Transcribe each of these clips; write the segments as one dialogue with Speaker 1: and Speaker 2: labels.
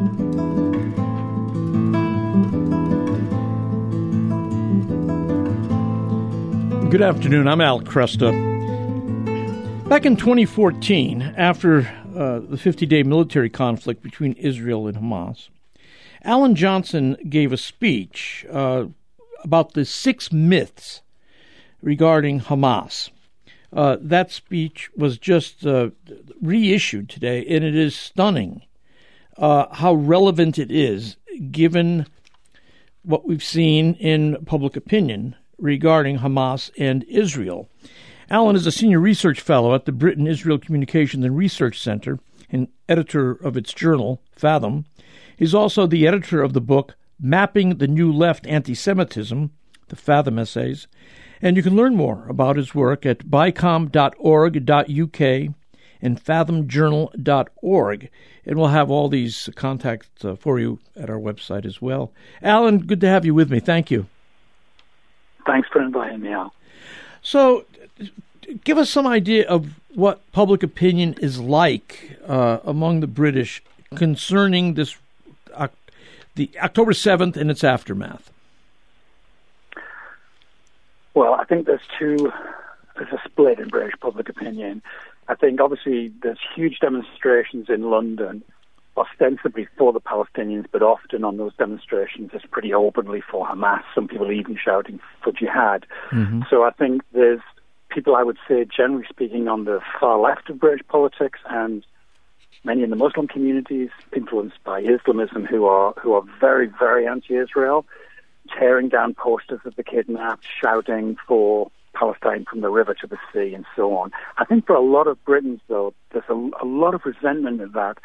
Speaker 1: Good afternoon. I'm Al Kresta. Back in 2014, after uh, the 50 day military conflict between Israel and Hamas, Alan Johnson gave a speech uh, about the six myths regarding Hamas. Uh, that speech was just uh, reissued today, and it is stunning uh, how relevant it is given what we've seen in public opinion regarding Hamas and Israel. Alan is a senior research fellow at the Britain Israel Communications and Research Center and editor of its journal, Fathom. He's also the editor of the book Mapping the New Left Anti Semitism, the Fathom essays. And you can learn more about his work at bicom.org.uk and fathomjournal.org. And we'll have all these contacts uh, for you at our website as well. Alan, good to have you with me. Thank you.
Speaker 2: Thanks for inviting me out.
Speaker 1: So, give us some idea of what public opinion is like uh, among the British concerning this uh, the October seventh and its aftermath.
Speaker 2: Well, I think there's two. There's a split in British public opinion. I think obviously there's huge demonstrations in London ostensibly for the Palestinians, but often on those demonstrations it's pretty openly for Hamas. Some people even shouting for jihad. Mm-hmm. So I think there's people, I would say, generally speaking, on the far left of British politics and many in the Muslim communities influenced by Islamism who are who are very, very anti-Israel, tearing down posters of the kidnapped, shouting for Palestine from the river to the sea and so on. I think for a lot of Britons, though, there's a, a lot of resentment of that.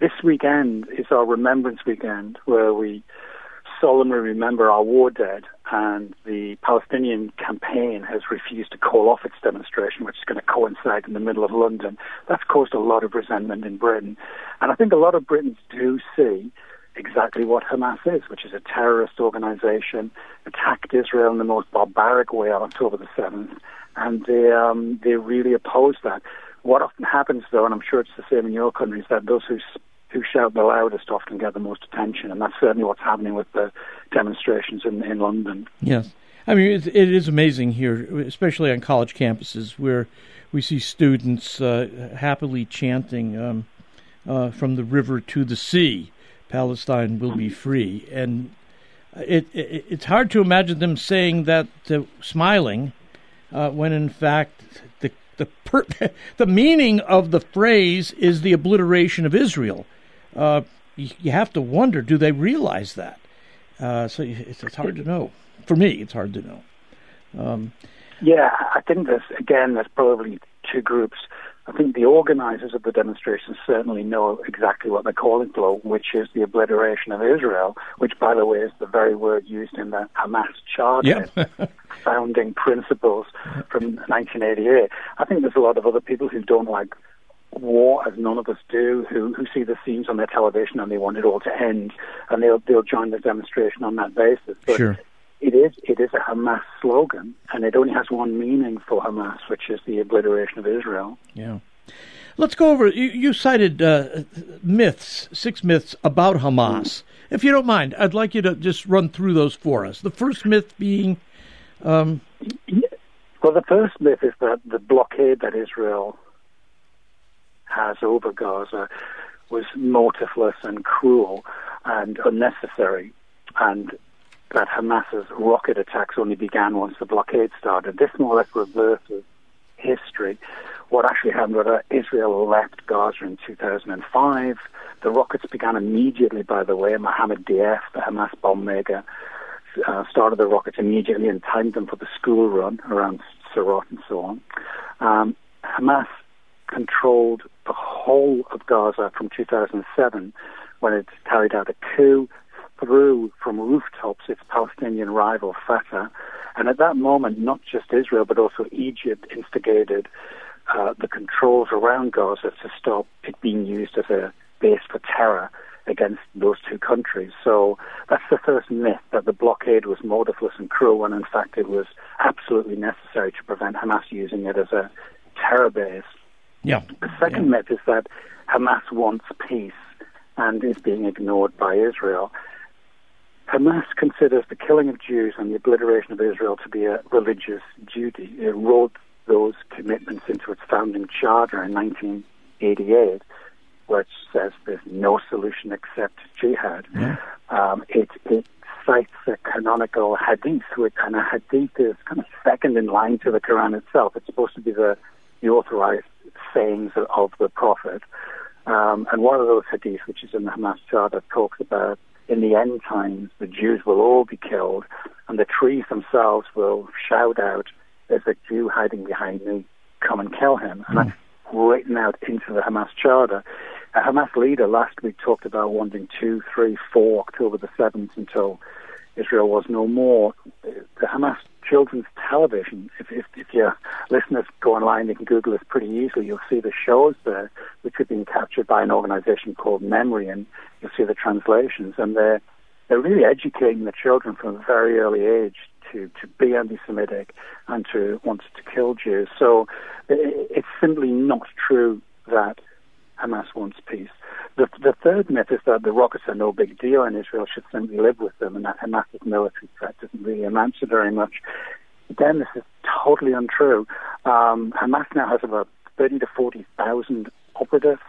Speaker 2: This weekend is our Remembrance Weekend, where we solemnly remember our war dead, and the Palestinian campaign has refused to call off its demonstration, which is going to coincide in the middle of London. That's caused a lot of resentment in Britain. And I think a lot of Britons do see exactly what Hamas is, which is a terrorist organization, attacked Israel in the most barbaric way on October the 7th, and they, um, they really oppose that. What often happens, though, and I'm sure it's the same in your country, is that those who who shout the loudest often get the most attention, and that's certainly what's happening with the demonstrations in, in London.
Speaker 1: Yes. I mean, it, it is amazing here, especially on college campuses, where we see students uh, happily chanting um, uh, from the river to the sea Palestine will be free. And it, it it's hard to imagine them saying that uh, smiling, uh, when in fact the the per- the meaning of the phrase is the obliteration of Israel. Uh, you, you, have to wonder: Do they realize that? Uh, so it's, it's, hard to know. For me, it's hard to know.
Speaker 2: Um, yeah, I think there's again there's probably two groups. I think the organizers of the demonstrations certainly know exactly what they're calling for, which is the obliteration of Israel, which, by the way, is the very word used in the Hamas Charter, yep. founding principles from 1988. I think there's a lot of other people who don't like war, as none of us do, who, who see the scenes on their television and they want it all to end, and they'll, they'll join the demonstration on that basis.
Speaker 1: But sure
Speaker 2: it is it is a Hamas slogan, and it only has one meaning for Hamas, which is the obliteration of Israel.
Speaker 1: Yeah. Let's go over. You, you cited uh, myths, six myths about Hamas. If you don't mind, I'd like you to just run through those for us. The first myth being. Um,
Speaker 2: well, the first myth is that the blockade that Israel has over Gaza was motiveless and cruel and unnecessary. And that Hamas's rocket attacks only began once the blockade started. This more or less reverses history. What actually happened was Israel left Gaza in 2005. The rockets began immediately, by the way. Mohammed Deif, the Hamas bomb maker, uh, started the rockets immediately and timed them for the school run around Sderot and so on. Um, Hamas controlled the whole of Gaza from 2007 when it carried out a coup threw from rooftops its Palestinian rival Fatah. And at that moment, not just Israel, but also Egypt instigated uh, the controls around Gaza to stop it being used as a base for terror against those two countries. So that's the first myth that the blockade was motiveless and cruel, when in fact it was absolutely necessary to prevent Hamas using it as a terror base.
Speaker 1: Yeah.
Speaker 2: The second
Speaker 1: yeah.
Speaker 2: myth is that Hamas wants peace and is being ignored by Israel. Hamas considers the killing of Jews and the obliteration of Israel to be a religious duty. It wrote those commitments into its founding charter in 1988, which says there's no solution except jihad. Yeah. Um, it, it cites a canonical hadith, which, and a hadith is kind of second in line to the Quran itself. It's supposed to be the, the authorized sayings of the Prophet. Um, and one of those hadiths, which is in the Hamas Charter, talks about in the end times the Jews will all be killed, and the trees themselves will shout out, "There's a Jew hiding behind me! Come and kill him!" And mm. that's written out into the Hamas Charter. A Hamas leader last week talked about wanting two, three, four October the seventh until Israel was no more. The Hamas children's television. If, if, if your listeners go online, they can Google this pretty easily. You'll see the shows there, which have been captured by an organization called MEMRI, and you'll see the translations. And they're, they're really educating the children from a very early age to, to be anti-Semitic and to want to kill Jews. So it's simply not true that Hamas wants peace. The, the third myth is that the rockets are no big deal and Israel should simply live with them and that Hamas's military threat doesn't really amount to very much. Again, this is totally untrue. Um, Hamas now has about 30 to 40,000 operatives,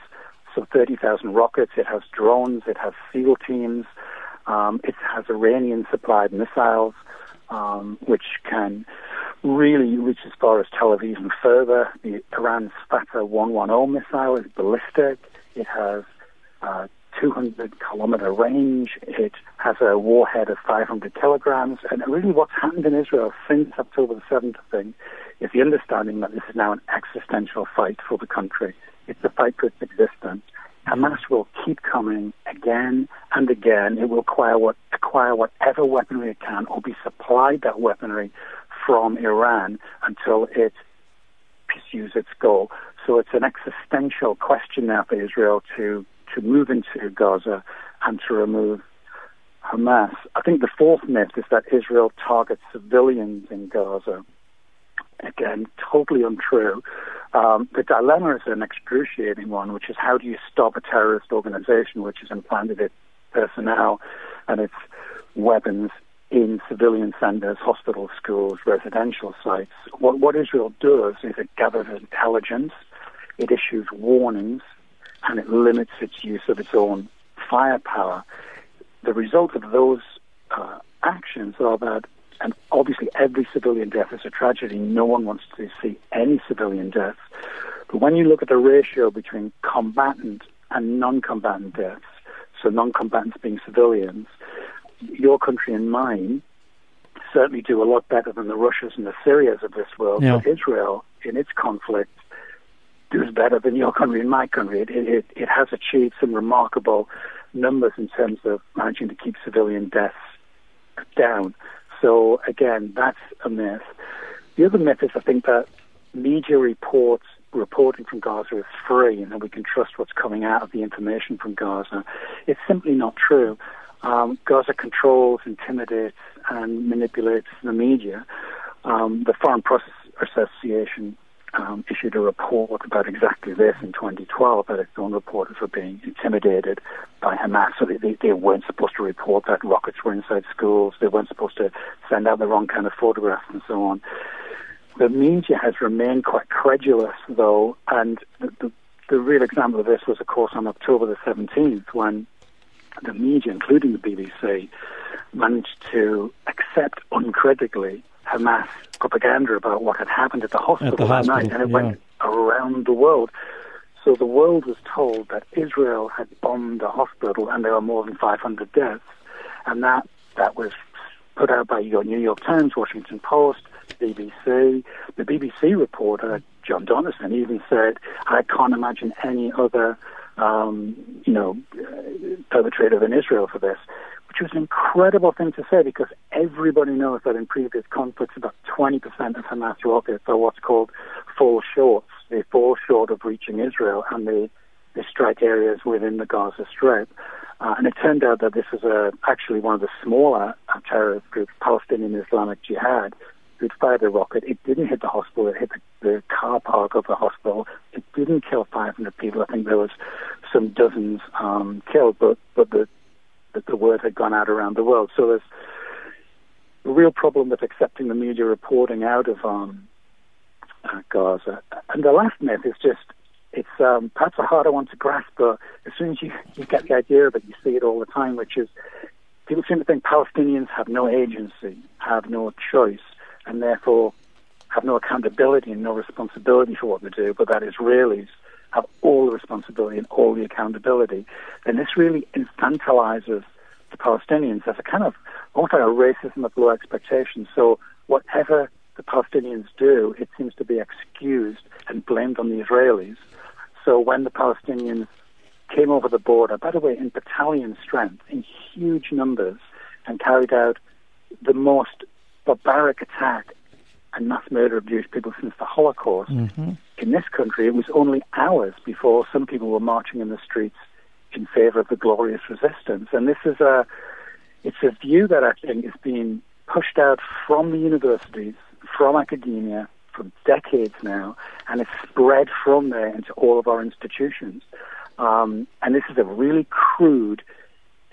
Speaker 2: so 30,000 rockets. It has drones. It has SEAL teams. Um, it has Iranian-supplied missiles, um, which can really reach as far as Tel Aviv and further. The Iran's Fateh 110 missile is ballistic. It has uh, 200 kilometer range. It has a warhead of 500 kilograms. And really, what's happened in Israel since October the 7th, I think, is the understanding that this is now an existential fight for the country. It's a fight for its existence. Hamas will keep coming again and again. It will acquire, what, acquire whatever weaponry it can or be supplied that weaponry from Iran until it pursues its goal. So it's an existential question now for Israel to to move into Gaza and to remove Hamas. I think the fourth myth is that Israel targets civilians in Gaza. Again, totally untrue. Um, the dilemma is an excruciating one, which is how do you stop a terrorist organization which has implanted its personnel and its weapons in civilian centers, hospitals, schools, residential sites? What, what Israel does is it gathers intelligence, it issues warnings, and it limits its use of its own firepower. The result of those uh, actions are that, and obviously every civilian death is a tragedy. No one wants to see any civilian deaths. But when you look at the ratio between combatant and non-combatant deaths, so non-combatants being civilians, your country and mine certainly do a lot better than the Russias and the Syrias of this world. Yeah. But Israel, in its conflict, does better than your country and my country. It, it, it has achieved some remarkable numbers in terms of managing to keep civilian deaths down. So again, that's a myth. The other myth is I think that media reports reporting from Gaza is free and that we can trust what's coming out of the information from Gaza. It's simply not true. Um, Gaza controls, intimidates, and manipulates the media. Um, the Foreign Press Association um, issued a report about exactly this in 2012 that its own reporters were being intimidated by Hamas. So they, they, weren't supposed to report that rockets were inside schools. They weren't supposed to send out the wrong kind of photographs and so on. The media has remained quite credulous, though, and the, the, the real example of this was, of course, on October the 17th when the media, including the BBC, managed to accept uncritically Hamas propaganda about what had happened at the hospital, at the that night, and it yeah. went around the world. So the world was told that Israel had bombed a hospital and there were more than 500 deaths, and that that was put out by your New York Times, Washington Post, BBC. The BBC reporter Jon Donnison even said, "I can't imagine any other." Um, you know, perpetrator in Israel for this which was an incredible thing to say because everybody knows that in previous conflicts, about 20% of Hamas rockets are what's called fall shorts. They fall short of reaching Israel and they, they strike areas within the Gaza Strip. Uh, and it turned out that this is a, actually one of the smaller uh, terrorist groups, Palestinian Islamic Jihad, who'd fired a rocket. It didn't hit the hospital. It hit the, the car park of the hospital. It didn't kill 500 people. I think there was some dozens um, killed, but but the, the the word had gone out around the world. So there's a real problem with accepting the media reporting out of um, uh, Gaza. And the last myth is just it's um, perhaps a harder one to grasp, but as soon as you, you get the idea of it, you see it all the time, which is people seem to think Palestinians have no agency, have no choice, and therefore have no accountability and no responsibility for what they do, but that is Israelis have all the responsibility and all the accountability. And this really infantilizes the Palestinians as a kind of almost like a racism of low expectations. So whatever the Palestinians do, it seems to be excused and blamed on the Israelis. So when the Palestinians came over the border, by the way, in battalion strength, in huge numbers, and carried out the most barbaric attack and mass murder of Jewish people since the Holocaust.
Speaker 1: Mm-hmm.
Speaker 2: In this country, it was only hours before some people were marching in the streets in favor of the glorious resistance. And this is a, it's a view that I think is being pushed out from the universities, from academia, for decades now, and it's spread from there into all of our institutions. Um, and this is a really crude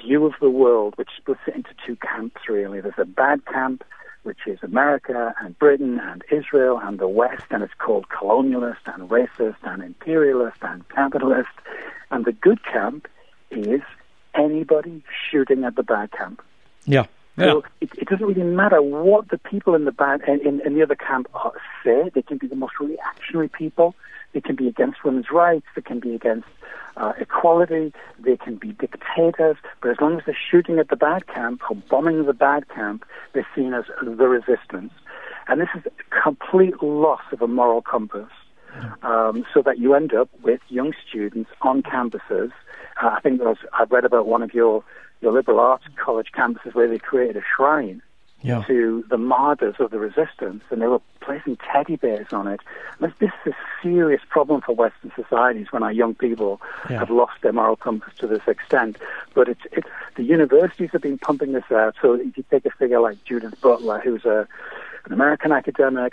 Speaker 2: view of the world, which splits it into two camps, really. There's a bad camp, which is America and Britain and Israel and the West, and it's called colonialist and racist and imperialist and capitalist. And the good camp is anybody shooting at the bad camp.
Speaker 1: Yeah. Yeah.
Speaker 2: So it, it, doesn't really matter what the people in the bad in, in the other camp are, say. They can be the most reactionary people. They can be against women's rights. They can be against uh, equality. They can be dictators. But as long as they're shooting at the bad camp or bombing the bad camp, they're seen as the resistance. And this is a complete loss of a moral compass. Um, so that you end up with young students on campuses. Uh, I think was, I read about one of your your liberal arts college campuses where they created a shrine
Speaker 1: yeah.
Speaker 2: to the martyrs of the resistance, and they were placing teddy bears on it. This, this is a serious problem for Western societies when our young people
Speaker 1: yeah.
Speaker 2: have lost their moral compass to this extent. But it's, it's the universities have been pumping this out. So if you take a figure like Judith Butler, who's a an American academic,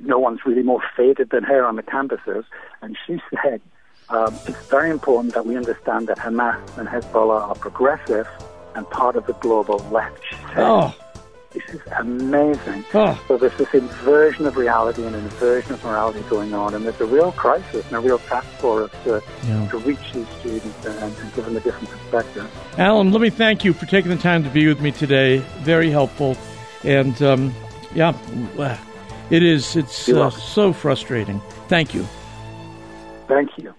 Speaker 2: no one's really more faded than her on the campuses, and she said um, it's very important that we understand that Hamas and Hezbollah are progressive and part of the global left.
Speaker 1: Oh.
Speaker 2: This is amazing.
Speaker 1: Oh.
Speaker 2: So there's this inversion of reality and an inversion of morality going on, and there's a real crisis and a real task for us to,
Speaker 1: Yeah.
Speaker 2: to reach these students and, and give them a different perspective.
Speaker 1: Alan, let me thank you for taking the time to be with me today. Very helpful. And um, yeah, it is. It's uh, so frustrating. Thank you.
Speaker 2: Thank you.